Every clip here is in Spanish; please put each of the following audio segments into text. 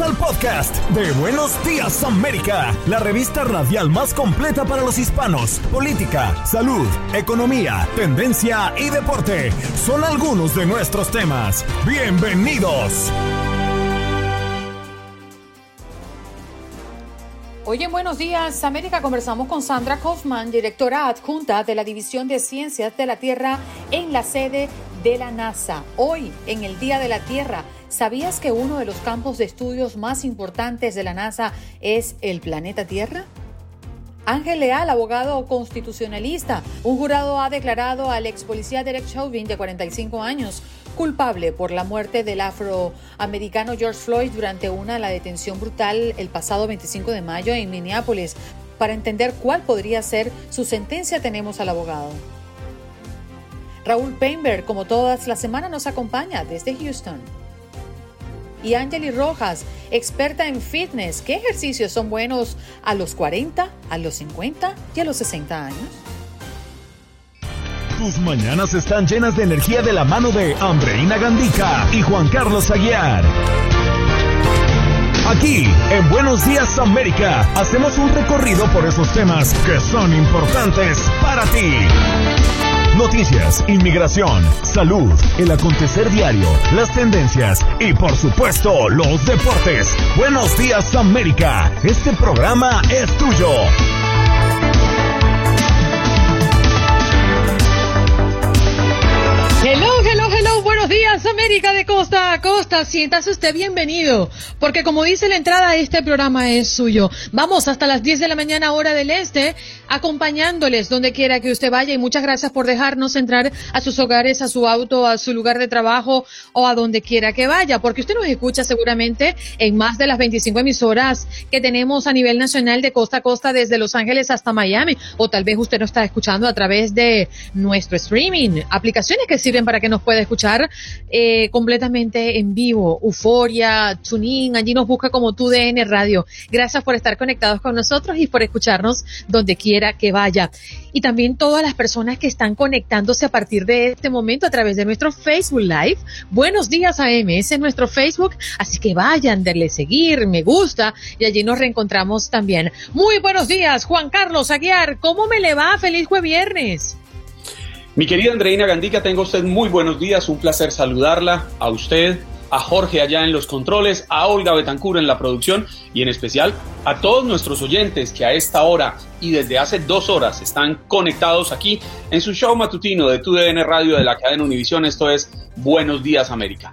Al podcast de Buenos Días América, la revista radial más completa para los hispanos. Política, salud, economía, tendencia y deporte son algunos de nuestros temas. Bienvenidos. Hoy en Buenos Días América conversamos con Sandra Kaufman, directora adjunta de la División de Ciencias de la Tierra en la sede de la NASA. Hoy, en el Día de la Tierra, ¿sabías que uno de los campos de estudios más importantes de la NASA es el planeta Tierra? Ángel Leal, abogado constitucionalista. Un jurado ha declarado al ex policía Derek Chauvin, de 45 años, culpable por la muerte del afroamericano George Floyd durante una la detención brutal el pasado 25 de mayo en Minneapolis. Para entender cuál podría ser su sentencia tenemos al abogado. Raúl Painberg, como todas las semanas, nos acompaña desde Houston. Y Angeli Rojas, experta en fitness. ¿Qué ejercicios son buenos a los 40, a los 50 y a los 60 años? Tus mañanas están llenas de energía de la mano de Andreina Gandica y Juan Carlos Aguiar. Aquí, en Buenos Días América, hacemos un recorrido por esos temas que son importantes para ti. Noticias, inmigración, salud, el acontecer diario, las tendencias y por supuesto los deportes. Buenos días América, este programa es tuyo. Buenos días América de costa a costa, siéntase usted bienvenido, porque como dice la entrada, este programa es suyo. Vamos hasta las 10 de la mañana hora del este, acompañándoles donde quiera que usted vaya y muchas gracias por dejarnos entrar a sus hogares, a su auto, a su lugar de trabajo o a donde quiera que vaya, porque usted nos escucha seguramente en más de las 25 emisoras que tenemos a nivel nacional de costa a costa desde Los Ángeles hasta Miami, o tal vez usted nos está escuchando a través de nuestro streaming, aplicaciones que sirven para que nos pueda escuchar eh, completamente en vivo, Euforia, TuneIn, allí nos busca como TUDN Radio. Gracias por estar conectados con nosotros y por escucharnos donde quiera que vaya. Y también todas las personas que están conectándose a partir de este momento a través de nuestro Facebook Live. Buenos días AM, ese es nuestro Facebook, así que vayan, denle seguir, me gusta y allí nos reencontramos también. Muy buenos días, Juan Carlos Aguiar, ¿cómo me le va? Feliz jueves viernes. Mi querida Andreina Gandica, tengo usted muy buenos días, un placer saludarla, a usted, a Jorge allá en los controles, a Olga Betancur en la producción y en especial a todos nuestros oyentes que a esta hora y desde hace dos horas están conectados aquí en su show matutino de TUDN Radio de la cadena Univisión. Esto es Buenos Días América.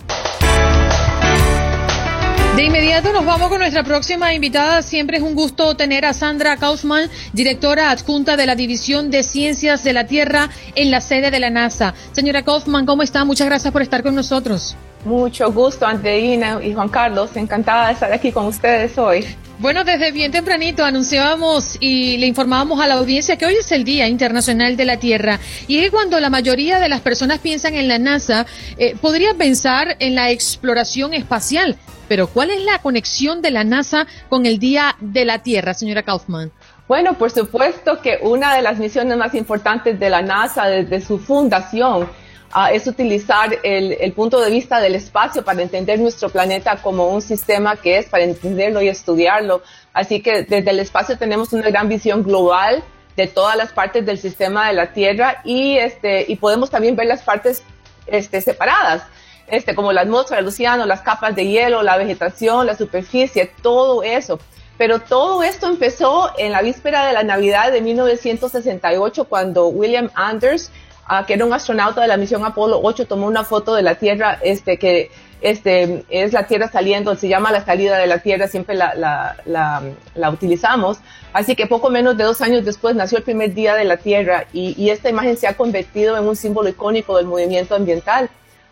De inmediato nos vamos con nuestra próxima invitada. Siempre es un gusto tener a Sandra Kaufman, directora adjunta de la División de Ciencias de la Tierra en la sede de la NASA. Señora Kaufman, ¿cómo está? Muchas gracias por estar con nosotros. Mucho gusto, Andreina y Juan Carlos. Encantada de estar aquí con ustedes hoy. Bueno, desde bien tempranito anunciábamos y le informábamos a la audiencia que hoy es el Día Internacional de la Tierra. Y es cuando la mayoría de las personas piensan en la NASA, eh, podría pensar en la exploración espacial. Pero ¿cuál es la conexión de la NASA con el Día de la Tierra, señora Kaufman? Bueno, por supuesto que una de las misiones más importantes de la NASA desde su fundación uh, es utilizar el, el, punto de vista del espacio para entender nuestro planeta como un sistema que es para entenderlo y estudiarlo. Así que desde el espacio tenemos una gran visión global de todas las partes del sistema de la Tierra y, este, y podemos también ver las partes este, separadas. Este, como la atmósfera, el océano, las capas de hielo, la vegetación, la superficie, todo eso. Pero todo esto empezó en la víspera de la Navidad de 1968 cuando William Anders, uh, que era un astronauta de la misión Apolo 8, tomó una foto de la Tierra este, que este, es la Tierra saliendo, se llama la salida de la Tierra, siempre la, la, la, utilizamos. Así que poco menos de dos años después nació el primer día de la Tierra y esta imagen se ha convertido en un símbolo icónico del movimiento ambiental.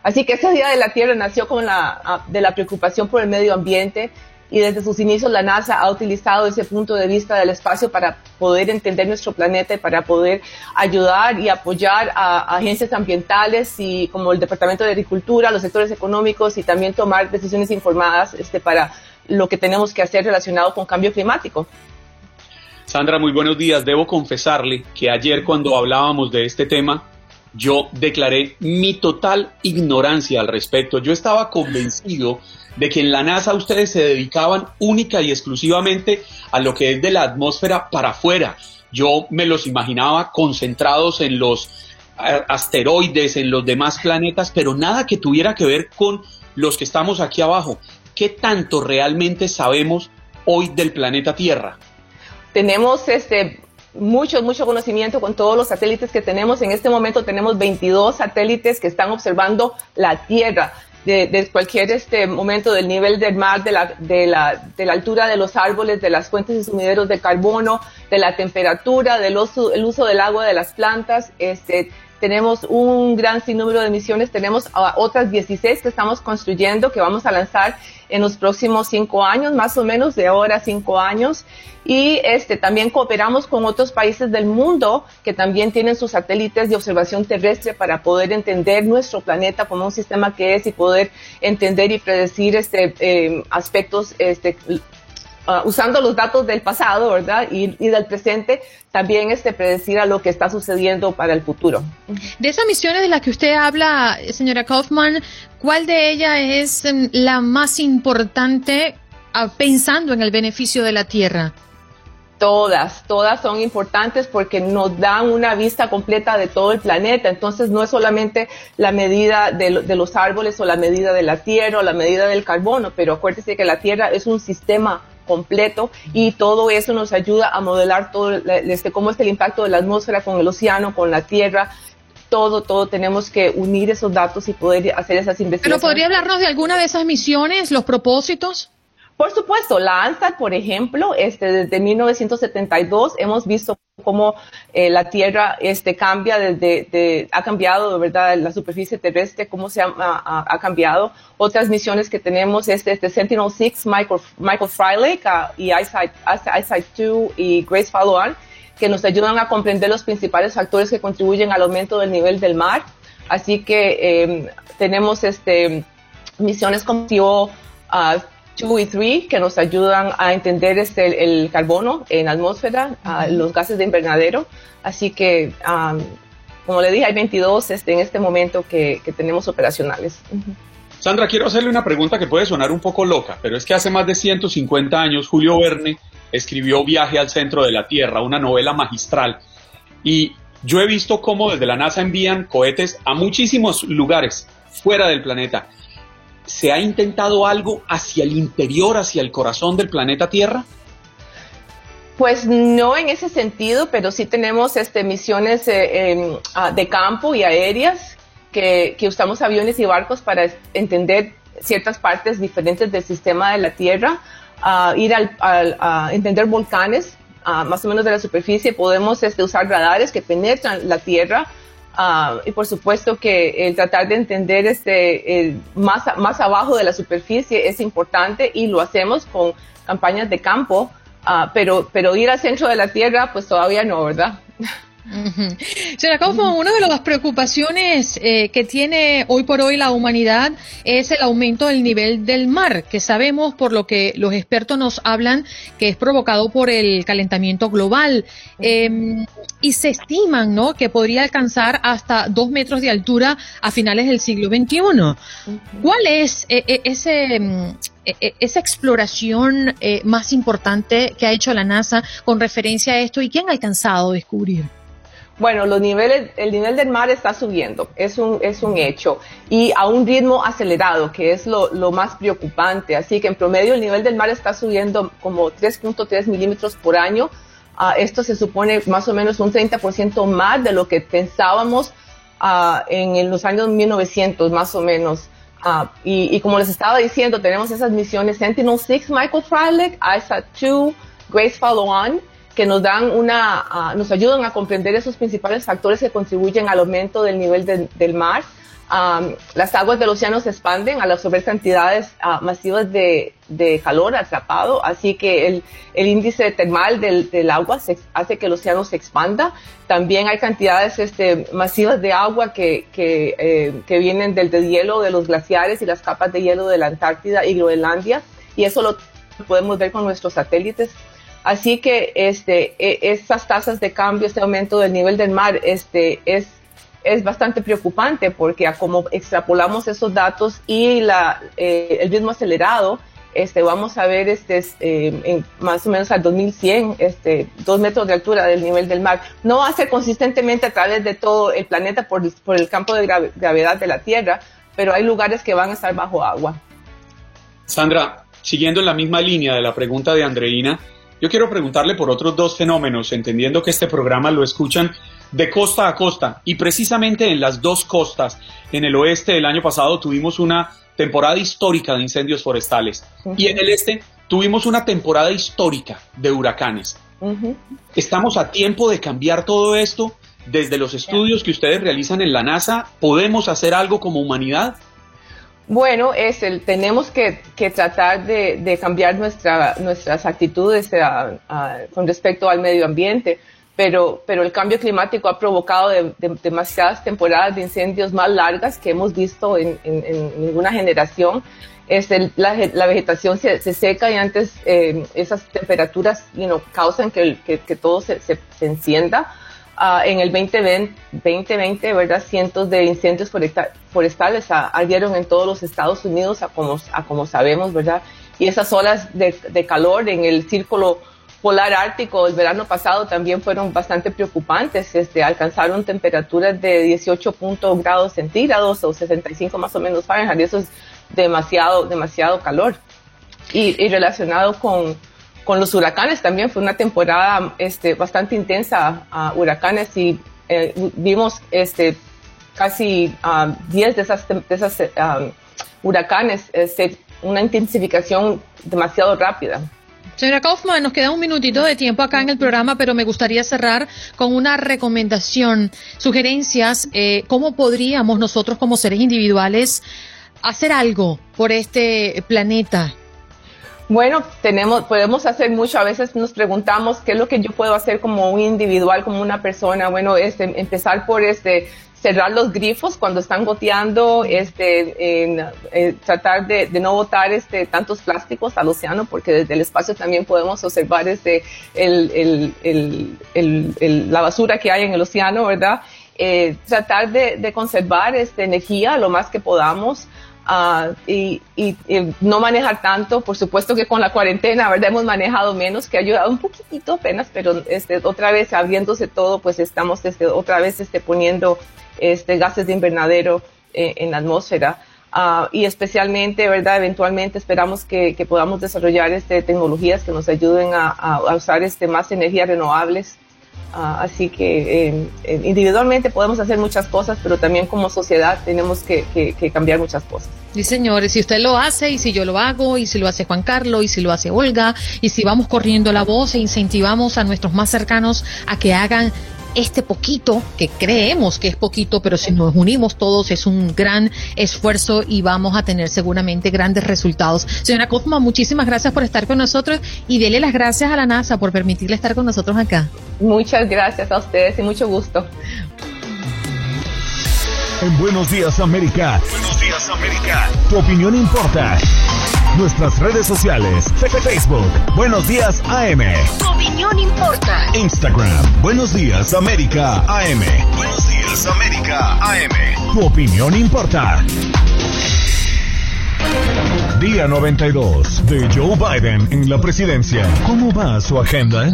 Así que ese Día de la Tierra nació con la, de la preocupación por el medio ambiente y desde sus inicios la NASA ha utilizado ese punto de vista del espacio para poder entender nuestro planeta y para poder ayudar y apoyar a, agencias ambientales y como el Departamento de Agricultura, los sectores económicos y también tomar decisiones informadas este, para lo que tenemos que hacer relacionado con cambio climático. Sandra, muy buenos días. Debo confesarle que ayer cuando hablábamos de este tema, yo declaré mi total ignorancia al respecto. Yo estaba convencido de que en la NASA ustedes se dedicaban única y exclusivamente a lo que es de la atmósfera para afuera. Yo me los imaginaba concentrados en los asteroides, en los demás planetas, pero nada que tuviera que ver con los que estamos aquí abajo. ¿Qué tanto realmente sabemos hoy del planeta Tierra? Tenemos este mucho, mucho conocimiento con todos los satélites que tenemos. En este momento tenemos 22 satélites que están observando la Tierra de, cualquier este momento del nivel del mar, de la, de, la, de la altura de los árboles, de las fuentes y sumideros de carbono, de la temperatura, del uso, el uso del agua de las plantas, este, tenemos un gran sinnúmero de misiones, tenemos otras 16 que estamos construyendo, que vamos a lanzar en los próximos cinco años, más o menos de ahora a cinco años. Y este, también cooperamos con otros países del mundo que también tienen sus satélites de observación terrestre para poder entender nuestro planeta como un sistema que es y poder entender y predecir este, eh, aspectos este, Ah, usando los datos del pasado, ¿verdad? Y, del presente, también este, predecir a lo que está sucediendo para el futuro. De esas misiones de las que usted habla, señora Kaufman, ¿cuál de ellas es em, la más importante ah, pensando en el beneficio de la Tierra? Todas, todas son importantes porque nos dan una vista completa de todo el planeta. Entonces no es solamente la medida de, de, los árboles o la medida de la tierra o la medida del carbono, pero acuérdese que la tierra es un sistema completo y todo eso nos ayuda a modelar todo este, cómo es el impacto de la atmósfera con el océano, con la tierra, todo, todo tenemos que unir esos datos y poder hacer esas investigaciones. ¿Pero podría hablarnos de alguna de esas misiones, los propósitos? Por supuesto, la ANSAT, por ejemplo, este, desde 1972 hemos visto cómo eh, la Tierra este, cambia, desde, ha cambiado, ¿verdad? La superficie terrestre, cómo se ha, ha, cambiado. Otras misiones que tenemos es este Sentinel-6, Michael, Michael Freilich uh, y ISIght, 2 y Grace Follow-On, que nos ayudan a comprender los principales factores que contribuyen al aumento del nivel del mar. Así que em, tenemos este, misiones como uh, 2 y 3 que nos ayudan a entender este, el, carbono en la atmósfera, los gases de invernadero. Así que, como le dije, hay 22 este, en este momento que, tenemos operacionales. Sandra, quiero hacerle una pregunta que puede sonar un poco loca, pero es que hace más de 150 años Julio Verne escribió Viaje al centro de la Tierra, una novela magistral. Y yo he visto cómo desde la NASA envían cohetes a muchísimos lugares fuera del planeta. ¿Se ha intentado algo hacia el interior, hacia el corazón del planeta Tierra? Pues no en ese sentido, pero sí tenemos este, misiones eh, ah, de campo y aéreas que, usamos aviones y barcos para entender ciertas partes diferentes del sistema de la Tierra, ir a entender volcanes, más o menos de la superficie, podemos este, usar radares que penetran la Tierra Ah, y por supuesto que el tratar de entender este, más, más abajo de la superficie es importante y lo hacemos con campañas de campo, ah, pero, pero ir al centro de la Tierra, pues todavía no, ¿verdad? Señora Kaufman, una de las preocupaciones eh, que tiene hoy por hoy la humanidad es el aumento del nivel del mar, que sabemos por lo que los expertos nos hablan que es provocado por el calentamiento global. Em, y se estiman ¿no? que podría alcanzar hasta dos metros de altura a finales del siglo XXI. ¿Cuál es eh, eh, ese, em, esa exploración más importante que ha hecho la NASA con referencia a esto y qué han alcanzado a descubrir? Bueno, los niveles, el nivel del mar está subiendo, es un, es un hecho, y a un ritmo acelerado, que es lo, lo más preocupante. Así que en promedio el nivel del mar está subiendo como 3.3 milímetros por año. Uh, esto se supone más o menos un 30% más de lo que pensábamos uh, en, los años 1900, más o menos. Uh, y, como les estaba diciendo, tenemos esas misiones Sentinel-6, Michael Freilich, ISA-2, Grace Follow On, que nos dan una, nos ayudan a comprender esos principales factores que contribuyen al aumento del nivel del mar. las aguas del océano se expanden al absorber cantidades ah, masivas de, calor atrapado, así que el, índice termal del, agua hace que el océano se expanda. También hay cantidades este, masivas de agua que, eh, que, vienen del hielo de los glaciares y las capas de hielo de la Antártida y Groenlandia, y eso lo podemos ver con nuestros satélites. Así que este, e, estas tasas de cambio, este aumento del nivel del mar, este, es es bastante preocupante porque como extrapolamos esos datos y la, eh, el ritmo acelerado, este, vamos a ver este, eh, en más o menos al 2100, este, dos metros de altura del nivel del mar. No va a ser consistentemente a través de todo el planeta por, por el campo de gravedad de la Tierra, pero hay lugares que van a estar bajo agua. Sandra, siguiendo en la misma línea de la pregunta de Andreina, yo quiero preguntarle por otros dos fenómenos, entendiendo que este programa lo escuchan de costa a costa. Y precisamente en las dos costas, en el oeste el año pasado tuvimos una temporada histórica de incendios forestales y en el este tuvimos una temporada histórica de huracanes. Estamos a tiempo de cambiar todo esto. Desde los estudios que ustedes realizan en la NASA, ¿podemos hacer algo como humanidad? Bueno, es el, tenemos que, tratar de, cambiar nuestra, nuestras actitudes eh, con respecto al medio ambiente pero, pero el cambio climático ha provocado demasiadas temporadas de incendios más largas que hemos visto en, ninguna generación. Este, la, vegetación se, seca y antes eh, esas temperaturas causan que, que, todo se, se, encienda. Uh, en el 2020, 2020, ¿verdad? cientos de incendios forestales ardieron en todos los Estados Unidos, a como, a como sabemos, ¿verdad? Y esas olas de, de calor en el círculo polar ártico el verano pasado también fueron bastante preocupantes. Este, alcanzaron temperaturas de 18 grados centígrados o 65 más o menos Fahrenheit. Eso es demasiado, demasiado calor. Y, relacionado con, con, los huracanes también fue una temporada este, bastante intensa a huracanes y eh, vimos este, casi 10 ah, de esas, de esas ah, huracanes, este, una intensificación demasiado rápida. Señora Kaufman, nos queda un minutito de tiempo acá en el programa, pero me gustaría cerrar con una recomendación, sugerencias, eh, cómo podríamos nosotros como seres individuales hacer algo por este planeta. Bueno, tenemos, podemos hacer mucho. A veces nos preguntamos qué es lo que yo puedo hacer como un individual, como una persona. Bueno, este, empezar por este, cerrar los grifos cuando están goteando, este, en, eh, tratar de, no botar este, tantos plásticos al océano, porque desde el espacio también podemos observar este, el, la basura que hay en el océano, ¿verdad? Eh, tratar de, de, conservar este, energía lo más que podamos. Uh, y, y, no manejar tanto, por supuesto que con la cuarentena, ¿verdad? Hemos manejado menos, que ha ayudado un poquitito apenas, pero este, otra vez abriéndose todo, pues estamos este, otra vez este, poniendo este, gases de invernadero eh, en la atmósfera. Ah, y especialmente, ¿verdad? Eventualmente esperamos que, podamos desarrollar este, tecnologías que nos ayuden a, usar este, más energías renovables. Ah, así que eh, individualmente podemos hacer muchas cosas, pero también como sociedad tenemos que, que, cambiar muchas cosas. Sí, señores, si usted lo hace, y si yo lo hago, y si lo hace Juan Carlos, y si lo hace Olga, y si vamos corriendo la voz e incentivamos a nuestros más cercanos a que hagan este poquito, que creemos que es poquito, pero si nos unimos todos es un gran esfuerzo y vamos a tener seguramente grandes resultados. Señora Kaufman, muchísimas gracias por estar con nosotros y dele las gracias a la NASA por permitirle estar con nosotros acá. Muchas gracias a ustedes y mucho gusto. En Buenos Días América. Buenos Días América. Tu opinión importa. Nuestras redes sociales. Facebook. Buenos Días AM. Tu opinión importa. Instagram. Buenos Días América AM. Buenos Días América AM. Tu opinión importa. Día 92 de Joe Biden en la presidencia. ¿Cómo va su agenda?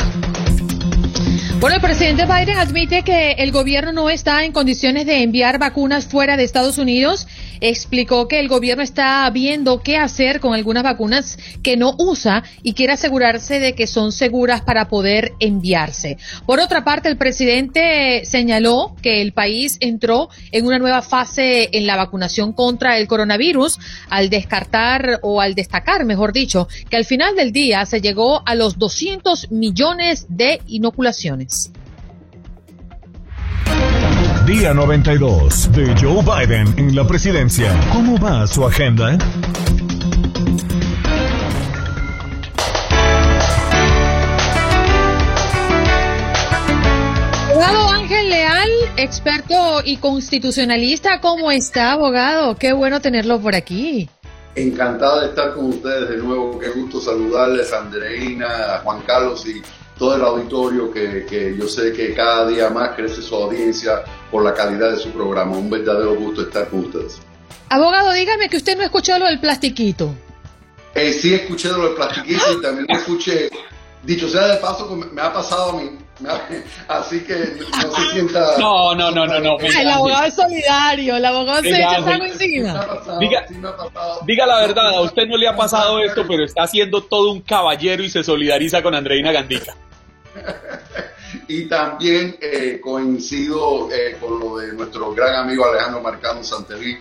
Bueno, el presidente Biden admite que el gobierno no está en condiciones de enviar vacunas fuera de Estados Unidos. Explicó que el gobierno está viendo qué hacer con algunas vacunas que no usa y quiere asegurarse de que son seguras para poder enviarse. Por otra parte, el presidente señaló que el país entró en una nueva fase en la vacunación contra el coronavirus al descartar o al destacar, mejor dicho, que al final del día se llegó a los 200 millones de inoculaciones. Día 92 de Joe Biden en la presidencia. ¿Cómo va su agenda? Abogado Ángel Leal, experto y constitucionalista, ¿cómo está, abogado? Qué bueno tenerlo por aquí. Encantado de estar con ustedes de nuevo. Qué gusto saludarles a Andreina, a Juan Carlos y todo el auditorio que, que, yo sé que cada día más crece su audiencia por la calidad de su programa. Un verdadero gusto estar con ustedes. Abogado, dígame que usted no escuchó lo del plastiquito. Eh, sí escuché lo del plastiquito y también escuché, dicho sea de paso, que me ha pasado a mí. Así que no se sienta... No, no, no, no. no el abogado es solidario, el abogado se echa algo encima. Diga, diga la verdad, a usted no le ha pasado esto, pero está haciendo todo un caballero y se solidariza con Andreina Gandica. y también eh, coincido eh, con lo de nuestro gran amigo Alejandro Marcano Santelí.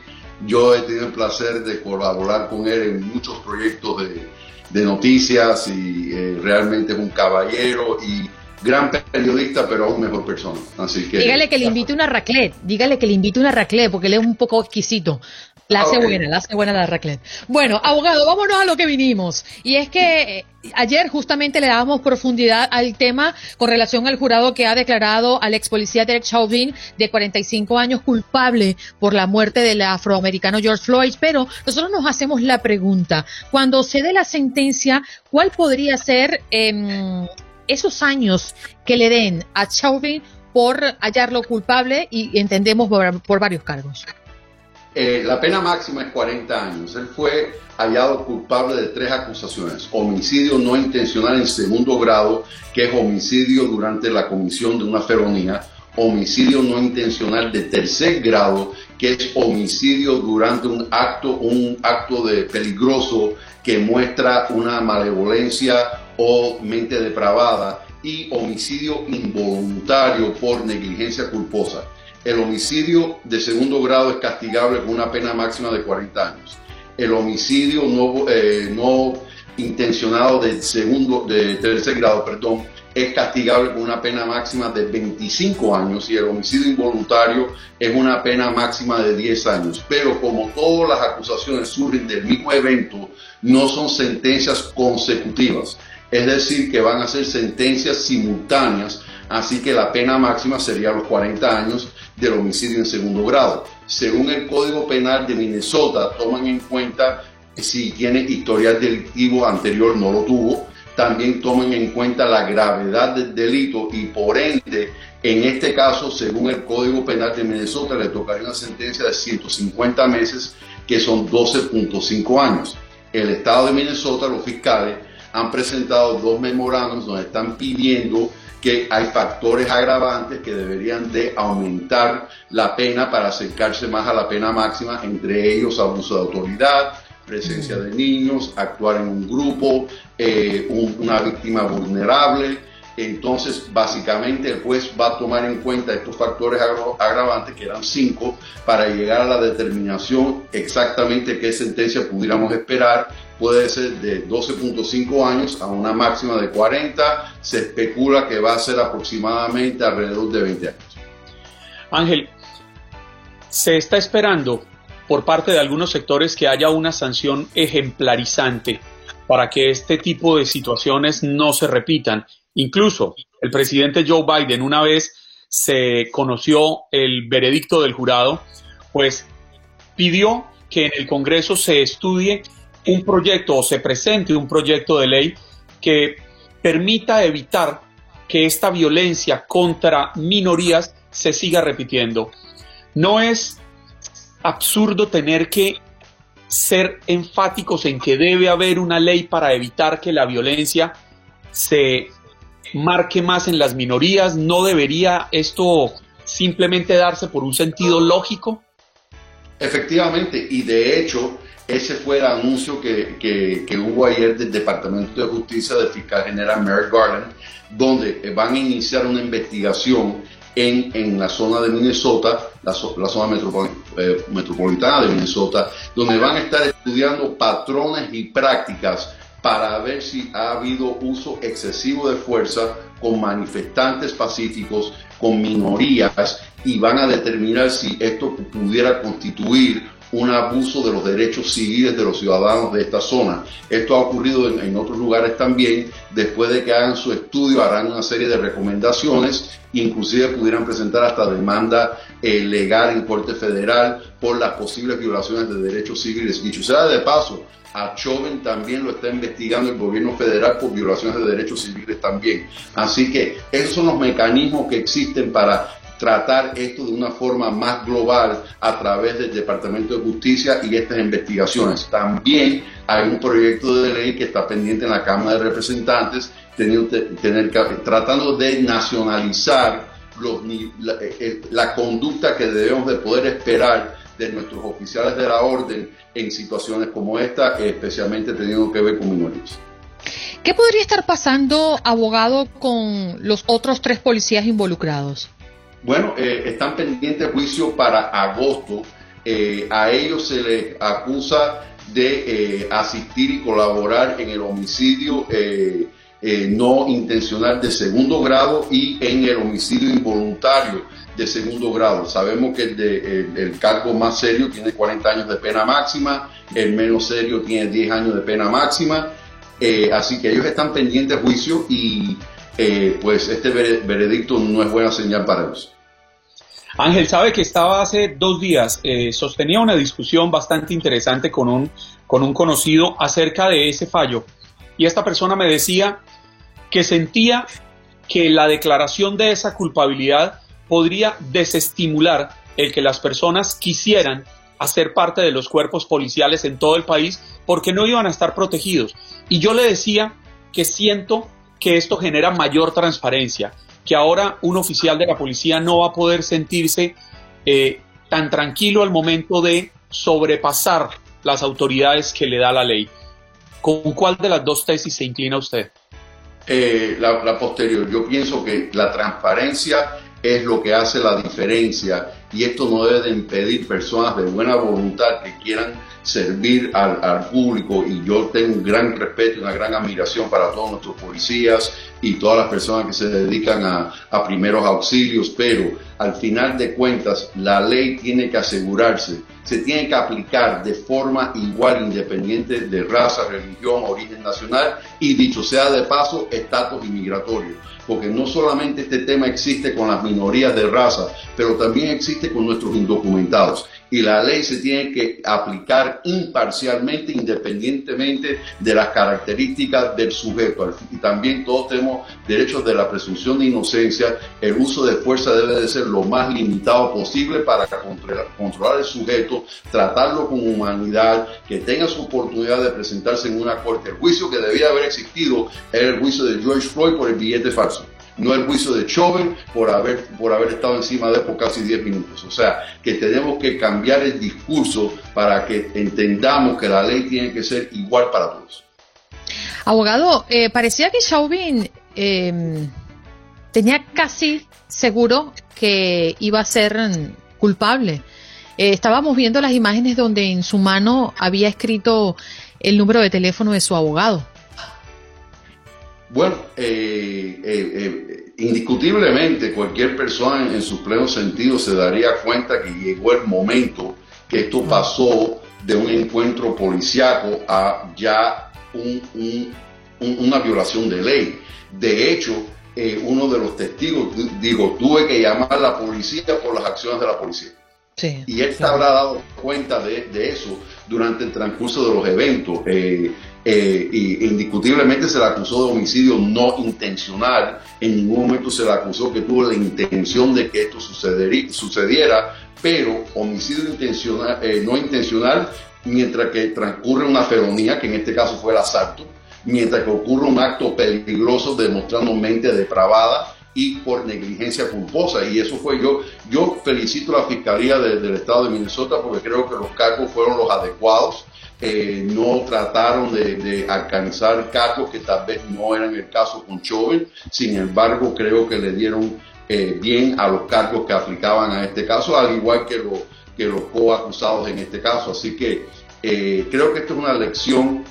Yo he tenido el placer de colaborar con él en muchos proyectos de, de noticias y eh, realmente es un caballero y gran periodista, pero aún mejor persona. Así que. Dígale que le invite una raclette, dígale que le invite una raclette, porque él es un poco exquisito. La hace buena, la hace buena la raclette. Bueno, abogado, vámonos a lo que vinimos. Y es que eh, ayer justamente le dábamos profundidad al tema con relación al jurado que ha declarado al ex policía Derek Chauvin, de 45 años, culpable por la muerte del afroamericano George Floyd. Pero nosotros nos hacemos la pregunta, cuando se dé la sentencia, ¿cuál podría ser eh, esos años que le den a Chauvin por hallarlo culpable y entendemos por, varios cargos. Eh, la pena máxima es 40 años. Él fue hallado culpable de tres acusaciones. Homicidio no intencional en segundo grado, que es homicidio durante la comisión de una felonía. Homicidio no intencional de tercer grado, que es homicidio durante un acto, un acto de peligroso que muestra una malevolencia o mente depravada y homicidio involuntario por negligencia culposa. El homicidio de segundo grado es castigable con una pena máxima de 40 años. El homicidio no, eh, no intencionado de segundo, de tercer grado, perdón, es castigable con una pena máxima de 25 años y el homicidio involuntario es una pena máxima de 10 años. Pero como todas las acusaciones surgen del mismo evento, no son sentencias consecutivas es decir, que van a ser sentencias simultáneas, así que la pena máxima sería los 40 años del homicidio en segundo grado. Según el Código Penal de Minnesota, toman en cuenta si tiene historial delictivo anterior, no lo tuvo, también toman en cuenta la gravedad del delito y por ende, en este caso, según el Código Penal de Minnesota, le tocaría una sentencia de 150 meses, que son 12.5 años. El Estado de Minnesota, los fiscales, han presentado dos memorándums donde están pidiendo que hay factores agravantes que deberían de aumentar la pena para acercarse más a la pena máxima, entre ellos abuso de autoridad, presencia de niños, actuar en un grupo, eh, una víctima vulnerable, entonces, básicamente, el juez va a tomar en cuenta estos factores agravantes, que eran cinco, para llegar a la determinación exactamente qué sentencia pudiéramos esperar. Puede ser de 12.5 años a una máxima de 40. Se especula que va a ser aproximadamente alrededor de 20 años. Ángel, se está esperando por parte de algunos sectores que haya una sanción ejemplarizante para que este tipo de situaciones no se repitan Incluso el presidente Joe Biden, una vez se conoció el veredicto del jurado, pues pidió que en el Congreso se estudie un proyecto o se presente un proyecto de ley que permita evitar que esta violencia contra minorías se siga repitiendo. No es absurdo tener que ser enfáticos en que debe haber una ley para evitar que la violencia se marque más en las minorías? ¿No debería esto simplemente darse por un sentido lógico? Efectivamente, y de hecho, ese fue el anuncio que, que, hubo ayer del Departamento de Justicia del fiscal general Merrick Garland, donde van a iniciar una investigación en, en la zona de Minnesota, la, la zona eh, metropolitana de Minnesota, donde van a estar estudiando patrones y prácticas para ver si ha habido uso excesivo de fuerza con manifestantes pacíficos, con minorías y van a determinar si esto pudiera constituir un abuso de los derechos civiles de los ciudadanos de esta zona. Esto ha ocurrido en, otros lugares también. Después de que hagan su estudio, harán una serie de recomendaciones, inclusive pudieran presentar hasta demanda eh, legal en Corte Federal por las posibles violaciones de derechos civiles. Dicho sea de paso, a Chauvin también lo está investigando el gobierno federal por violaciones de derechos civiles también. Así que esos son los mecanismos que existen para tratar esto de una forma más global a través del Departamento de Justicia y estas investigaciones. También hay un proyecto de ley que está pendiente en la Cámara de Representantes tener, tratando de nacionalizar eh, eh, la, conducta que debemos de poder esperar de nuestros oficiales de la orden en situaciones como esta, especialmente teniendo que ver con minorías. ¿Qué podría estar pasando, abogado, con los otros tres policías involucrados? Bueno, eh, están pendientes de juicio para agosto. Eh, a ellos se les acusa de eh, asistir y colaborar en el homicidio no intencional de segundo grado y en el homicidio involuntario de segundo grado. Sabemos que el, el, cargo más serio tiene 40 años de pena máxima, el menos serio tiene 10 años de pena máxima. así que ellos están pendientes de juicio y pues este veredicto no es buena señal para ellos. Ángel sabe que estaba hace dos días, eh, sostenía una discusión bastante interesante con un, con un conocido acerca de ese fallo. Y esta persona me decía que sentía que la declaración de esa culpabilidad podría desestimular el que las personas quisieran hacer parte de los cuerpos policiales en todo el país porque no iban a estar protegidos. Y yo le decía que siento que esto genera mayor transparencia, que ahora un oficial de la policía no va a poder sentirse eh, tan tranquilo al momento de sobrepasar las autoridades que le da la ley. ¿Con cuál de las dos tesis se inclina usted? Eh, la, posterior. Yo pienso que la transparencia es lo que hace la diferencia y esto no debe de impedir personas de buena voluntad que quieran servir al, al, público y yo tengo un gran respeto y una gran admiración para todos nuestros policías y todas las personas que se dedican a, a primeros auxilios, pero al final de cuentas la ley tiene que asegurarse, se tiene que aplicar de forma igual, independiente de raza, religión, origen nacional y dicho sea de paso, estatus inmigratorio porque no solamente este tema existe con las minorías de raza, pero también existe con nuestros indocumentados. Y la ley se tiene que aplicar imparcialmente, independientemente de las características del sujeto. Y también todos tenemos derechos de la presunción de inocencia. El uso de fuerza debe de ser lo más limitado posible para controlar el sujeto, tratarlo con humanidad, que tenga su oportunidad de presentarse en una corte. El juicio que debía haber existido era el juicio de George Floyd por el billete falso no el juicio de Chauvin por haber, por haber estado encima de él por casi 10 minutos. O sea, que tenemos que cambiar el discurso para que entendamos que la ley tiene que ser igual para todos. Abogado, eh, parecía que Chauvin em, tenía casi seguro que iba a ser culpable. Eh, estábamos viendo las imágenes donde en su mano había escrito el número de teléfono de su abogado. Bueno, eh, eh, eh, indiscutiblemente cualquier persona en, su pleno sentido se daría cuenta que llegó el momento que esto pasó de un encuentro policiaco a ya una violación de ley. De hecho, uno de los testigos digo, tuve que llamar a la policía por las acciones de la policía. y él se habrá dado cuenta de, eso durante el transcurso de los eventos. Eh, y indiscutiblemente se le acusó de homicidio no intencional, en ningún momento se le acusó que tuvo la intención de que esto sucediera, pero homicidio intencional, eh, no intencional, mientras que transcurre una felonía, que en este caso fue el asalto, mientras que ocurre un acto peligroso demostrando mente depravada y por negligencia culposa. Y eso fue yo. Yo felicito a la Fiscalía del Estado de Minnesota porque creo que los cargos fueron los adecuados eh, no trataron de, alcanzar cargos que tal vez no eran el caso con Chauvin, sin embargo creo que le dieron eh, bien a los cargos que aplicaban a este caso, al igual que, lo, que los coacusados en este caso. Así que eh, creo que esto es una lección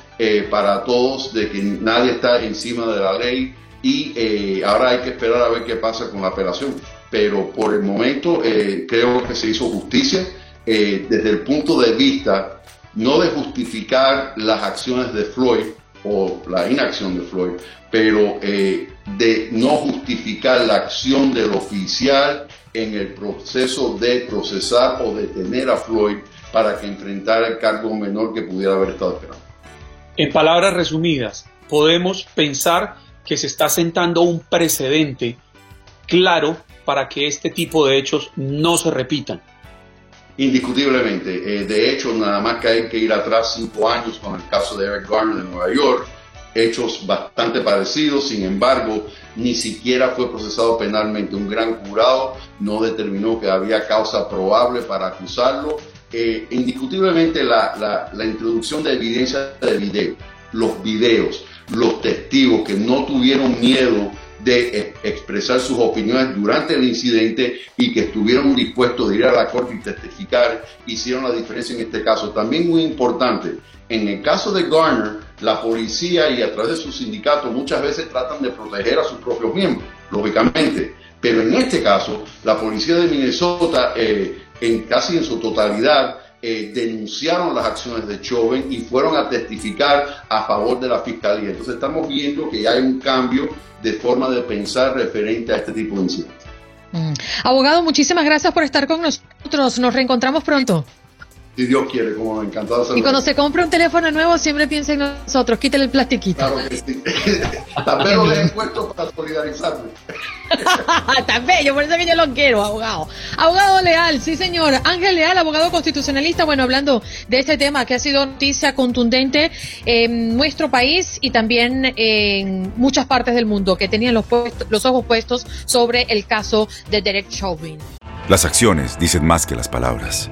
para todos de que nadie está encima de la ley y ahora hay que esperar a ver qué pasa con la apelación. pero por el momento eh, creo que se hizo justicia eh, desde el punto de vista no de justificar las acciones de Floyd o la inacción de Floyd, pero eh, de no justificar la acción del oficial en el proceso de procesar o detener a Floyd para que enfrentara el cargo menor que pudiera haber estado esperando. En palabras resumidas, podemos pensar que se está sentando un precedente claro para que este tipo de hechos no se repitan. Indiscutiblemente. Eh, de hecho, nada más que hay que ir atrás cinco años con el caso de Eric Garner en Nueva York, hechos bastante parecidos, sin embargo, ni siquiera fue procesado penalmente. Un gran jurado no determinó que había causa probable para acusarlo. Eh, indiscutiblemente la, la introducción de evidencia de video, los videos, los testigos que no tuvieron miedo de eh, expresar sus opiniones durante el incidente y que estuvieron dispuestos de ir a la corte y testificar, hicieron la diferencia en este caso. También muy importante, en el caso de Garner, la policía y a través de sus sindicatos muchas veces tratan de proteger a sus propios miembros, lógicamente. Pero en este caso, la policía de Minnesota, eh, en casi en su totalidad, eh, denunciaron las acciones de Chauvin y fueron a testificar a favor de la fiscalía. Entonces estamos viendo que hay un cambio de forma de pensar referente a este tipo de incidentes. Mm. Abogado, muchísimas gracias por estar con nosotros. Nos reencontramos pronto. Si Dios quiere, como encantado Y cuando se compre un teléfono nuevo, siempre piense en nosotros, quítale el plastiquito. Claro que sí. También lo dejen puesto para solidarizarme. Tan bello, por eso que yo lo quiero, abogado. Abogado Leal, sí señor. Ángel Leal, abogado constitucionalista, bueno, hablando de este tema que ha sido noticia contundente en nuestro país y también en muchas partes del mundo que tenían los, los ojos puestos sobre el caso de Derek Chauvin. Las acciones dicen más que las palabras.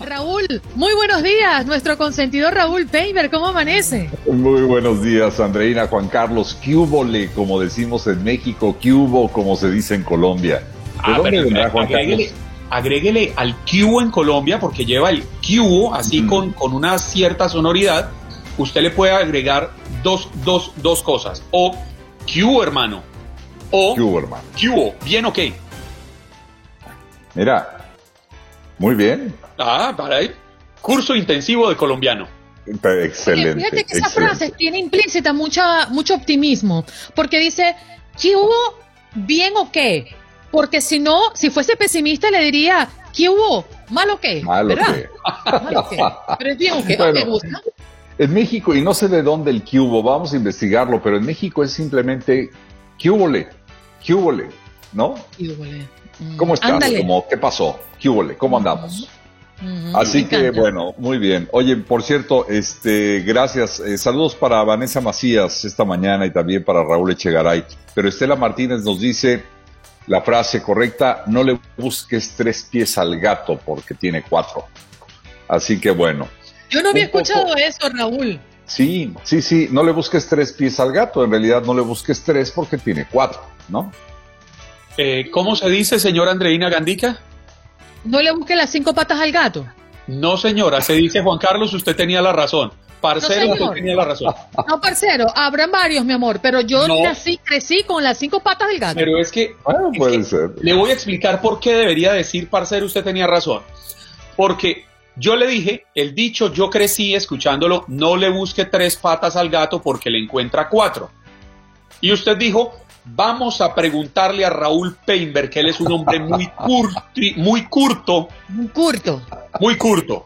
Raúl, muy buenos días, nuestro consentido Raúl Painter, ¿cómo amanece? Muy buenos días, Andreina, Juan Carlos, ¿qué como decimos en México, ¿qué como se dice en Colombia? ¿De ah, dónde vendrá Juan Carlos? Agréguele al Q en Colombia, porque lleva el Q así con, con una cierta sonoridad, usted le puede agregar dos, dos, dos cosas, o Q hermano, o Q hermano. Q, bien ok. Mira, muy bien. Ah, para ahí. Curso intensivo de colombiano. Excelente. fíjate que esa frase tiene implícita mucha, mucho optimismo, porque dice, ¿qué hubo bien o qué? Porque si no, si fuese pesimista le diría, ¿qué hubo? ¿Mal o qué? Mal o qué. Pero es bien o qué, ¿me gusta? En México, y no sé de dónde el qué hubo, vamos a investigarlo, pero en México es simplemente qué hubo qué hubo ¿no? ¿Qué ¿Cómo estás? ¿Qué pasó? ¿Qué hubo ¿Cómo andamos? Así que bueno, muy bien. Oye, por cierto, este, gracias. Eh, saludos para Vanessa Macías esta mañana y también para Raúl Echegaray. Pero Estela Martínez nos dice la frase correcta: no le busques tres pies al gato porque tiene cuatro. Así que bueno. Yo no había escuchado eso, Raúl. Sí, sí, sí. No le busques tres pies al gato. En realidad no le busques tres porque tiene cuatro, ¿no? Eh, ¿Cómo se dice, señora Andreina Gandica? No le busque las cinco patas al gato. No, señora, se dice Juan Carlos, usted tenía la razón. Parcero, usted tenía la razón. No, parcero, habrá varios, mi amor, pero yo nací, crecí con las cinco patas del gato. Pero es que, ah, puede ser. le voy a explicar por qué debería decir, parcero, usted tenía razón. Porque yo le dije, el dicho, yo crecí escuchándolo, no le busque tres patas al gato porque le encuentra cuatro. Y usted dijo, Vamos a preguntarle a Raúl Peinberg, que él es un hombre muy curto, muy curto. Muy curto. Muy curto.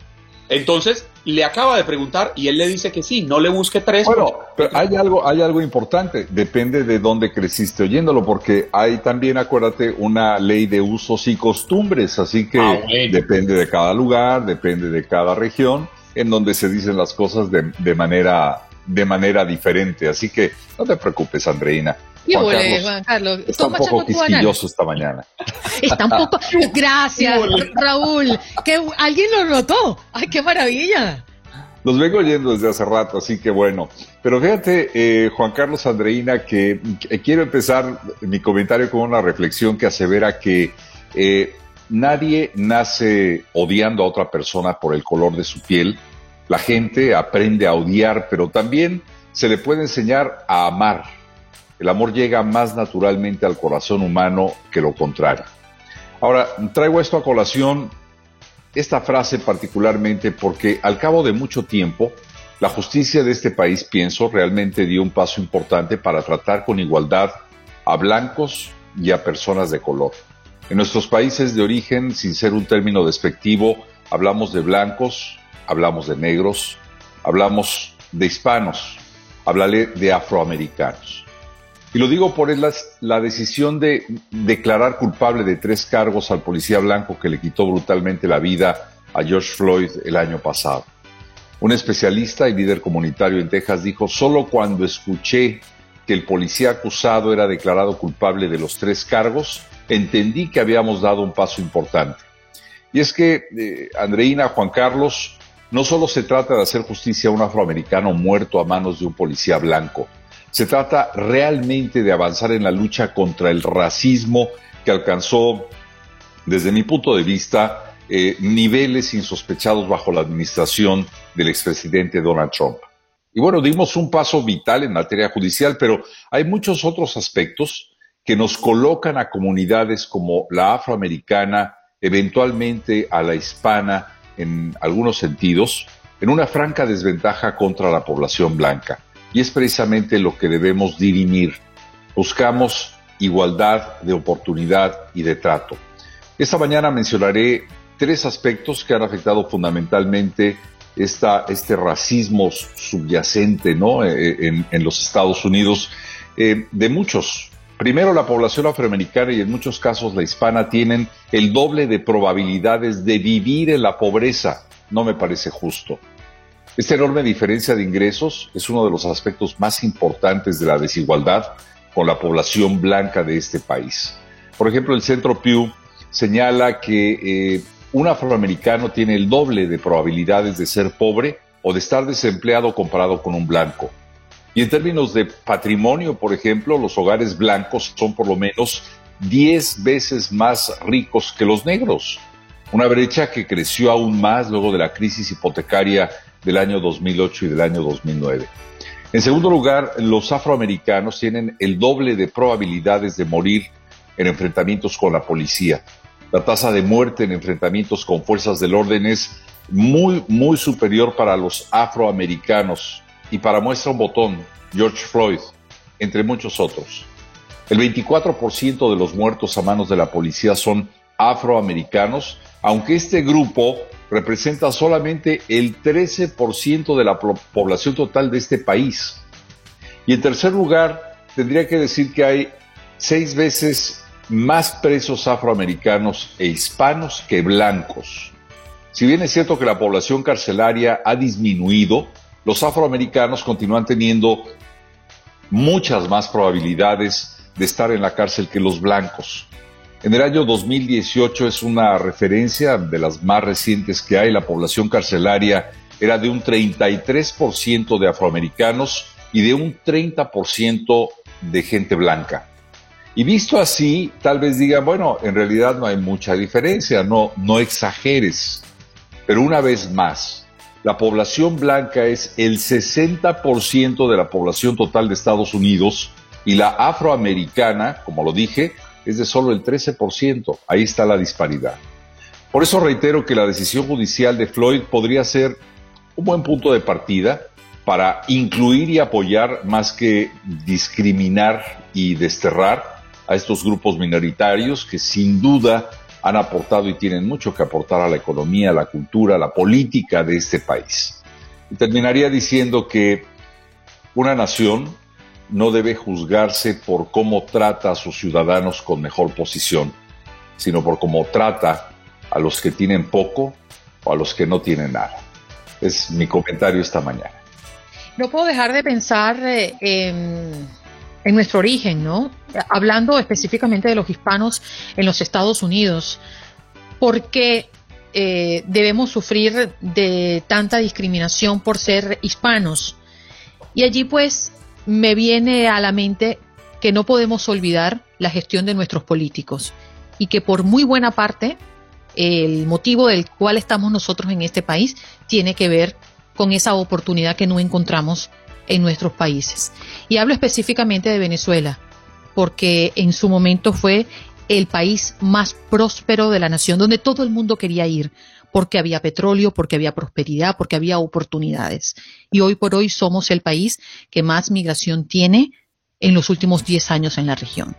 Entonces, le acaba de preguntar y él le dice que sí, no le busque tres. Bueno, pero hay algo, hay algo importante, depende de dónde creciste oyéndolo, porque hay también, acuérdate, una ley de usos y costumbres, así que ah, depende de cada lugar, depende de cada región, en donde se dicen las cosas de, de manera de manera diferente. Así que no te preocupes, Andreina. Juan Carlos. Está un poco quisquilloso esta mañana. Está un poco. Gracias, Raúl. Que alguien lo notó. Ay, qué maravilla. Los vengo oyendo desde hace rato, así que bueno. Pero fíjate, eh, Juan Carlos Andreina, que, quiero empezar mi comentario con una reflexión que asevera que eh, nadie nace odiando a otra persona por el color de su piel. La gente aprende a odiar, pero también se le puede enseñar a amar. El amor llega más naturalmente al corazón humano que lo contrario. Ahora, traigo esto a colación esta frase particularmente porque al cabo de mucho tiempo, la justicia de este país, pienso, realmente dio un paso importante para tratar con igualdad a blancos y a personas de color. En nuestros países de origen, sin ser un término despectivo, hablamos de blancos, hablamos de negros, hablamos de hispanos, hablaré de afroamericanos. Y lo digo por la, decisión de declarar culpable de tres cargos al policía blanco que le quitó brutalmente la vida a George Floyd el año pasado. Un especialista y líder comunitario en Texas dijo, solo cuando escuché que el policía acusado era declarado culpable de los tres cargos, entendí que habíamos dado un paso importante. Y es que, eh, Andreina, Juan Carlos, no solo se trata de hacer justicia a un afroamericano muerto a manos de un policía blanco, se trata realmente de avanzar en la lucha contra el racismo que alcanzó, desde mi punto de vista, eh, niveles insospechados bajo la administración del expresidente Donald Trump. Y bueno, dimos un paso vital en materia judicial, pero hay muchos otros aspectos que nos colocan a comunidades como la afroamericana, eventualmente a la hispana en algunos sentidos, en una franca desventaja contra la población blanca. Y es precisamente lo que debemos dirimir. Buscamos igualdad de oportunidad y de trato. Esta mañana mencionaré tres aspectos que han afectado fundamentalmente esta, este racismo subyacente ¿no? Eh, en, en, los Estados Unidos eh, de muchos. Primero, la población afroamericana y en muchos casos la hispana tienen el doble de probabilidades de vivir en la pobreza. No me parece justo. Esta enorme diferencia de ingresos es uno de los aspectos más importantes de la desigualdad con la población blanca de este país. Por ejemplo, el Centro Pew señala que eh, un afroamericano tiene el doble de probabilidades de ser pobre o de estar desempleado comparado con un blanco. Y en términos de patrimonio, por ejemplo, los hogares blancos son por lo menos 10 veces más ricos que los negros. Una brecha que creció aún más luego de la crisis hipotecaria del año 2008 y del año 2009. En segundo lugar, los afroamericanos tienen el doble de probabilidades de morir en enfrentamientos con la policía. La tasa de muerte en enfrentamientos con fuerzas del orden es muy, muy superior para los afroamericanos. Y para muestra un botón, George Floyd, entre muchos otros. El 24% de los muertos a manos de la policía son afroamericanos, aunque este grupo representa solamente el 13% de la población total de este país. Y en tercer lugar, tendría que decir que hay seis veces más presos afroamericanos e hispanos que blancos. Si bien es cierto que la población carcelaria ha disminuido, los afroamericanos continúan teniendo muchas más probabilidades de estar en la cárcel que los blancos. En el año 2018 es una referencia de las más recientes que hay. La población carcelaria era de un 33% de afroamericanos y de un 30% de gente blanca. Y visto así, tal vez digan, bueno, en realidad no hay mucha diferencia, no, no exageres. Pero una vez más, la población blanca es el 60% de la población total de Estados Unidos y la afroamericana, como lo dije, es de solo el 13%. Ahí está la disparidad. Por eso reitero que la decisión judicial de Floyd podría ser un buen punto de partida para incluir y apoyar más que discriminar y desterrar a estos grupos minoritarios que sin duda han aportado y tienen mucho que aportar a la economía, a la cultura, a la política de este país. Y terminaría diciendo que una nación no debe juzgarse por cómo trata a sus ciudadanos con mejor posición, sino por cómo trata a los que tienen poco o a los que no tienen nada. Es mi comentario esta mañana. No puedo dejar de pensar eh, en nuestro origen, ¿no? Hablando específicamente de los hispanos en los Estados Unidos, ¿por qué eh, debemos sufrir de tanta discriminación por ser hispanos? Y allí pues me viene a la mente que no podemos olvidar la gestión de nuestros políticos y que por muy buena parte el motivo del cual estamos nosotros en este país tiene que ver con esa oportunidad que no encontramos en nuestros países. Y hablo específicamente de Venezuela, porque en su momento fue el país más próspero de la nación, donde todo el mundo quería ir, porque había petróleo, porque había prosperidad, porque había oportunidades. Y hoy por hoy somos el país que más migración tiene en los últimos 10 años en la región.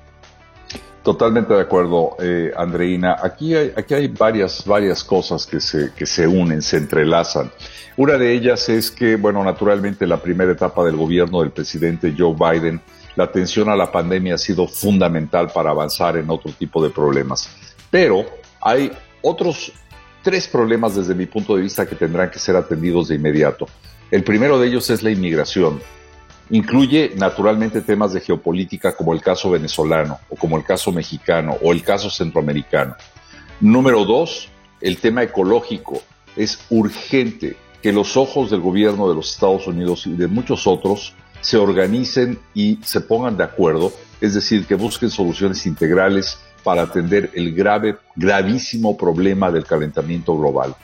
Totalmente de acuerdo, eh, Andreina. Aquí hay, aquí hay varias, varias cosas que se, que se unen, se entrelazan. Una de ellas es que, bueno, naturalmente la primera etapa del gobierno del presidente Joe Biden, la atención a la pandemia ha sido fundamental para avanzar en otro tipo de problemas. Pero hay otros tres problemas desde mi punto de vista que tendrán que ser atendidos de inmediato. El primero de ellos es la inmigración. Incluye naturalmente temas de geopolítica como el caso venezolano o como el caso mexicano o el caso centroamericano. Número dos, el tema ecológico. Es urgente que los ojos del gobierno de los Estados Unidos y de muchos otros se organicen y se pongan de acuerdo, es decir, que busquen soluciones integrales para atender el grave, gravísimo problema del calentamiento global.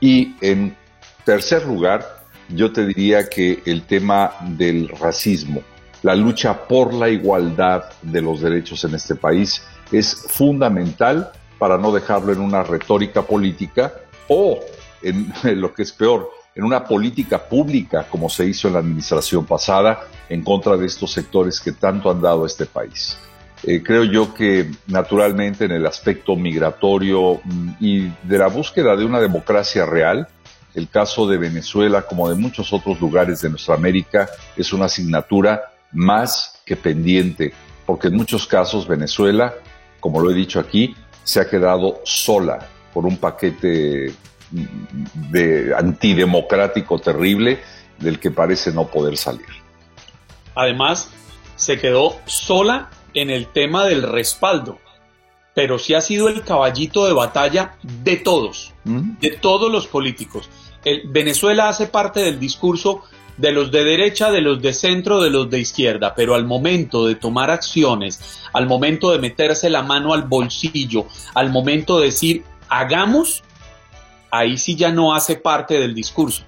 Y en tercer lugar, yo te diría que el tema del racismo, la lucha por la igualdad de los derechos en este país es fundamental para no dejarlo en una retórica política o, en, lo que es peor, en una política pública como se hizo en la administración pasada en contra de estos sectores que tanto han dado a este país. Eh, creo yo que naturalmente en el aspecto migratorio mm, y de la búsqueda de una democracia real, el caso de Venezuela, como de muchos otros lugares de nuestra América, es una asignatura más que pendiente, porque en muchos casos Venezuela, como lo he dicho aquí, se ha quedado sola por un paquete de antidemocrático terrible del que parece no poder salir. Además, se quedó sola en el tema del respaldo, pero sí ha sido el caballito de batalla de todos, ¿Mm? de todos los políticos. Venezuela hace parte del discurso de los de derecha, de los de centro, de los de izquierda, pero al momento de tomar acciones, al momento de meterse la mano al bolsillo, al momento de decir hagamos, ahí sí ya no hace parte del discurso.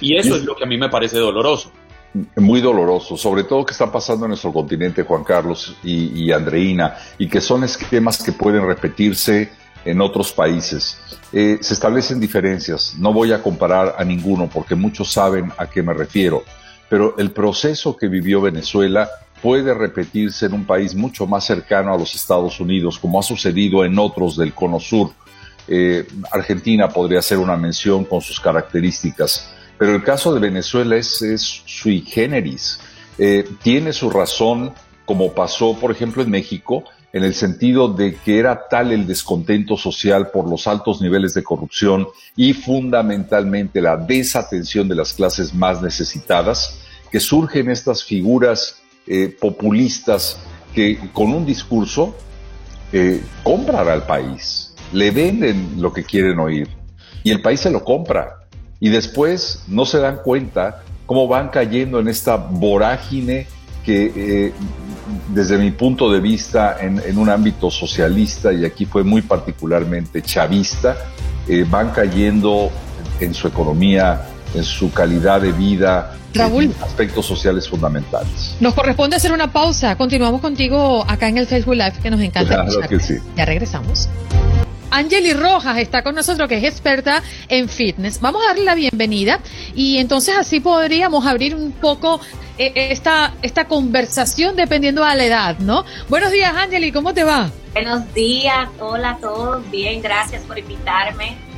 Y eso es lo que a mí me parece doloroso. Muy doloroso, sobre todo que está pasando en nuestro continente, Juan Carlos y, Andreina, y que son esquemas que pueden repetirse en otros países. Eh, se establecen diferencias, no voy a comparar a ninguno porque muchos saben a qué me refiero, pero el proceso que vivió Venezuela puede repetirse en un país mucho más cercano a los Estados Unidos, como ha sucedido en otros del Cono Sur. Eh, Argentina podría ser una mención con sus características, pero el caso de Venezuela es, es sui generis. Eh, tiene su razón, como pasó, por ejemplo, en México, en el sentido de que era tal el descontento social por los altos niveles de corrupción y fundamentalmente la desatención de las clases más necesitadas, que surgen estas figuras eh, populistas que con un discurso eh, compran al país, le venden lo que quieren oír. Y el país se lo compra y después no se dan cuenta cómo van cayendo en esta vorágine que eh, desde mi punto de vista, en, un ámbito socialista, y aquí fue muy particularmente chavista, eh, van cayendo en su economía, en su calidad de vida, En aspectos sociales fundamentales. Nos corresponde hacer una pausa. Continuamos contigo acá en el Facebook Live, que nos encanta. Claro que sí. Ya regresamos. Angeli Rojas está con nosotros, que es experta en fitness. Vamos a darle la bienvenida y entonces así podríamos abrir un poco eh, esta, esta conversación dependiendo de la edad, ¿no? Buenos días, Angeli, ¿cómo te va? Buenos días, hola a todos, bien, gracias por invitarme.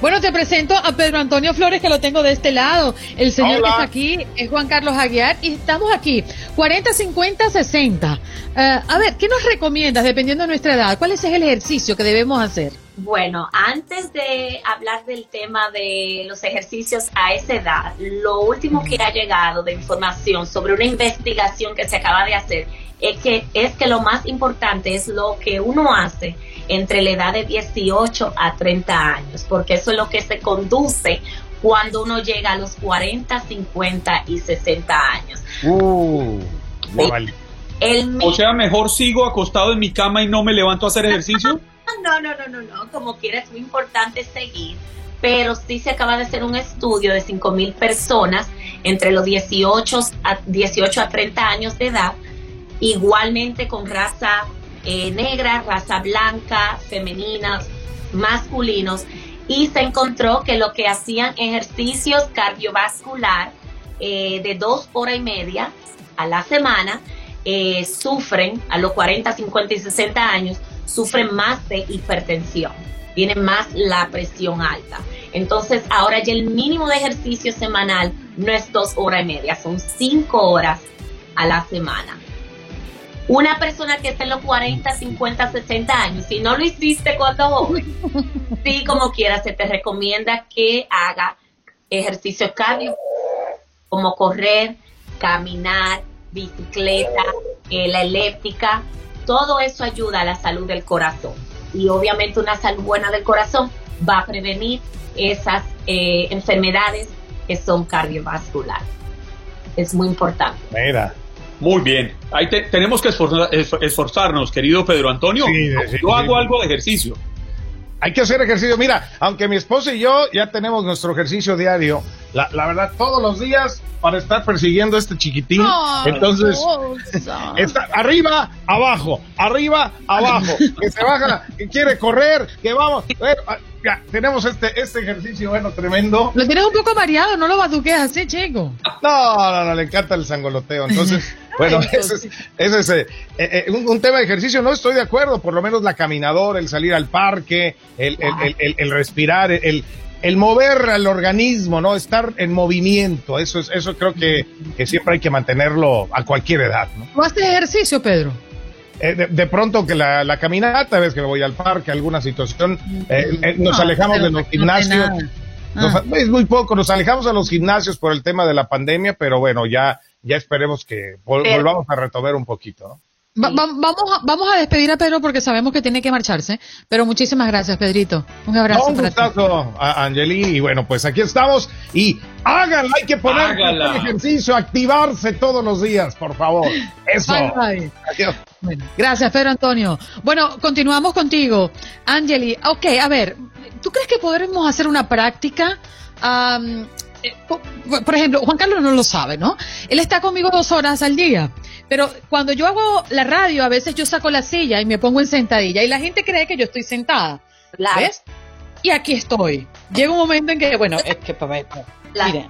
Bueno, te presento a Pedro Antonio Flores, que lo tengo de este lado. El señor que está aquí es Juan Carlos Aguiar y estamos aquí. 40, 50, 60. a ver, ¿qué nos recomiendas dependiendo de nuestra edad? ¿Cuál es el ejercicio que debemos hacer? Bueno, antes de hablar del tema de los ejercicios a esa edad, lo último que ha llegado de información sobre una investigación que se acaba de hacer es que, es que lo más importante es lo que uno hace entre la edad de 18 a 30 años, porque eso es lo que se conduce cuando uno llega a los 40, 50 y 60 años. Uh, o sea, mejor sigo acostado en mi cama y no me levanto a hacer ejercicio. no, no, no, no, no, como quiera es muy importante seguir, pero sí se acaba de hacer un estudio de 5.000 personas entre los 18 a, 18 a 30 años de edad, igualmente con raza eh, negra, raza blanca, femeninas, masculinos, y se encontró que lo que hacían ejercicios cardiovascular eh, de dos horas y media a la semana, eh, sufren a los 40, 50 y 60 años sufren más de hipertensión, tienen más la presión alta. Entonces, ahora ya el mínimo de ejercicio semanal no es dos horas y media, son cinco horas a la semana. Una persona que está en los 40, 50, 60 años, si no lo hiciste cuando joven, sí, como quiera, se te recomienda que haga ejercicio cardio, como correr, caminar, bicicleta, eh, la eléptica, todo eso ayuda a la salud del corazón. Y obviamente una salud buena del corazón va a prevenir esas eh, enfermedades que son cardiovasculares. Es muy importante. Mira. Muy bien. Ahí tenemos que esforzarnos, querido Pedro Antonio. yo hago algo de ejercicio. Hay que hacer ejercicio. Mira, aunque mi esposa y yo ya tenemos nuestro ejercicio diario, la, la verdad, todos los días para estar persiguiendo a este chiquitín. Entonces, está arriba, abajo, arriba, abajo. Que se baja, que quiere correr, que vamos. Ah, ya, tenemos este, este ejercicio, bueno, tremendo. Lo tienes un poco mareado, no lo baduqueas así, chico. No, no, no, le encanta el sangoloteo. Entonces, bueno, ese es, ese es eh, eh, un, tema de ejercicio. No estoy de acuerdo, por lo menos la caminadora, el salir al parque, el, el, el, el respirar, el, el mover al organismo, ¿no? Estar en movimiento, eso es, eso creo que, siempre hay que mantenerlo a cualquier edad, ¿no? ¿No haces ejercicio, Pedro? Eh, de, pronto que la, caminata, ves que voy al parque, alguna situación, eh, eh, nos alejamos de los gimnasios. Ah. es muy poco, nos alejamos a los gimnasios por el tema de la pandemia, pero bueno, ya, ya esperemos que volvamos a retomar un poquito, ¿no? vamos, a, vamos a despedir a Pedro porque sabemos que tiene que marcharse, pero muchísimas gracias, Pedrito. Un abrazo. un gustazo, a Angeli. Y bueno, pues aquí estamos. Y háganlo, hay que poner el ejercicio, activarse todos los días, por favor. Eso. gracias, Pedro Antonio. Bueno, continuamos contigo. Angeli, ok, a ver, ¿tú crees que podremos hacer una práctica? Por ejemplo, Juan Carlos no lo sabe, ¿no? Él está conmigo dos horas al día. Pero cuando yo hago la radio, a veces yo saco la silla y me pongo en sentadilla y la gente cree que yo estoy sentada. ¿Ves? Y aquí estoy. Llega un momento en que, bueno, es que, mire,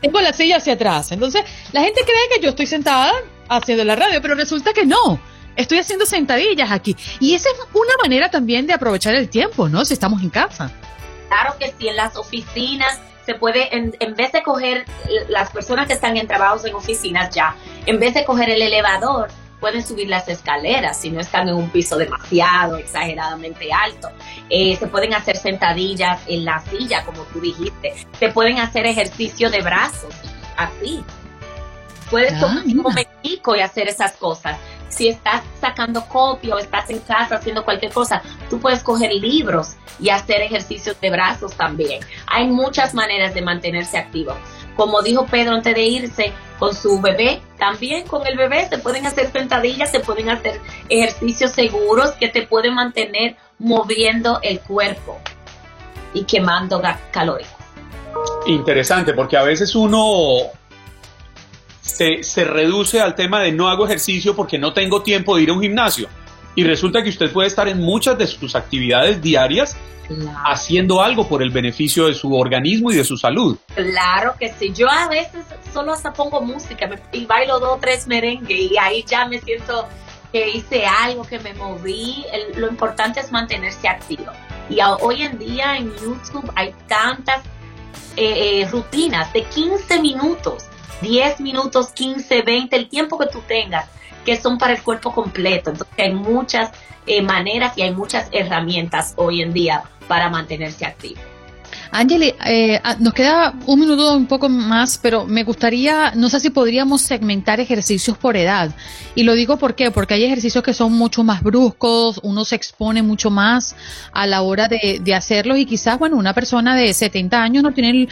tengo la silla hacia atrás. Entonces, la gente cree que yo estoy sentada haciendo la radio, pero resulta que no. Estoy haciendo sentadillas aquí. Y esa es una manera también de aprovechar el tiempo, ¿no? Si estamos en casa. Claro que sí, en las oficinas se puede, en, en, vez de coger las personas que están en trabajos en oficinas ya, en vez de coger el elevador, pueden subir las escaleras si no están en un piso demasiado, exageradamente alto. Eh, se pueden hacer sentadillas en la silla, como tú dijiste. Se pueden hacer ejercicio de brazos, así. Puedes ah, tomar un momentico y hacer esas cosas si estás sacando copia o estás en casa haciendo cualquier cosa, tú puedes coger libros y hacer ejercicios de brazos también. Hay muchas maneras de mantenerse activo. Como dijo Pedro antes de irse, con su bebé, también con el bebé se pueden hacer sentadillas, se pueden hacer ejercicios seguros que te pueden mantener moviendo el cuerpo y quemando calorías. Interesante, porque a veces uno se, reduce al tema de no hago ejercicio porque no tengo tiempo de ir a un gimnasio. Y resulta que usted puede estar en muchas de sus actividades diarias haciendo algo por el beneficio de su organismo y de su salud. Claro que sí. Yo a veces solo hasta pongo música y bailo dos o tres merengue y ahí ya me siento que hice algo, que me moví. lo importante es mantenerse activo. Y hoy en día en YouTube hay tantas eh, eh, rutinas de 15 minutos, 10 minutos, 15, 20, el tiempo que tú tengas, que son para el cuerpo completo. Entonces hay muchas eh, maneras y hay muchas herramientas hoy en día para mantenerse activo. Angeli, eh, ah, nos queda un minuto un poco más, pero me gustaría, no sé si podríamos segmentar ejercicios por edad. Y lo digo ¿por qué? porque hay ejercicios que son mucho más bruscos, uno se expone mucho más a la hora de, hacerlos y quizás, bueno, una persona de 70 años no tiene,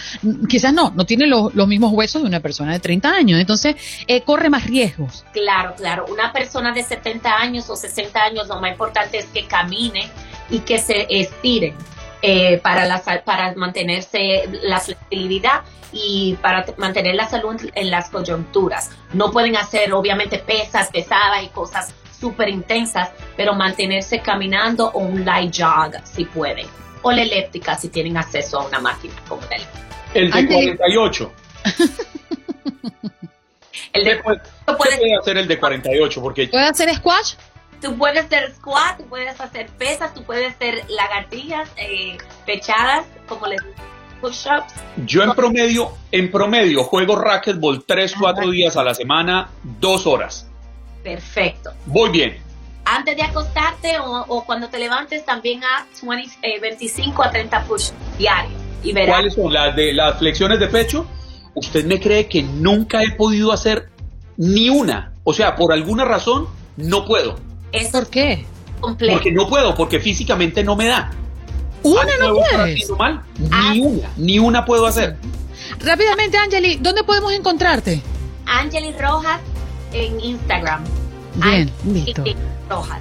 quizás no, no tiene los, mismos huesos de una persona de 30 años. Entonces, eh, corre más riesgos. Claro, claro. Una persona de 70 años o 60 años, lo más importante es que camine y que se estiren eh, para, la, para mantenerse la flexibilidad y para mantener la salud en las coyunturas. No pueden hacer obviamente pesas pesadas y cosas súper intensas, pero mantenerse caminando o un light jog si pueden. O la eléptica si tienen acceso a una máquina como el. El de 48. el de, puede, puede hacer el de 48? Porque... ¿Puede hacer squash? Tú puedes hacer squat, tú puedes hacer pesas, tú puedes hacer lagartijas, eh, pechadas, como les push-ups. Yo en promedio, en promedio juego racquetball 3, 4 días a la semana, 2 horas. Perfecto. Voy bien. Antes de acostarte o, cuando te levantes también a 25 a 30 push diarios. Y verás. ¿Cuáles son las de las flexiones de pecho? Usted me cree que nunca he podido hacer ni una. O sea, por alguna razón no puedo. ¿Por qué? Porque no puedo, porque físicamente no me da. ¿Una no puedes? Ni ah. una, ni una puedo hacer. Rápidamente, Angeli, ¿dónde podemos encontrarte? Angeli Rojas en Instagram. Bien, listo. Rojas.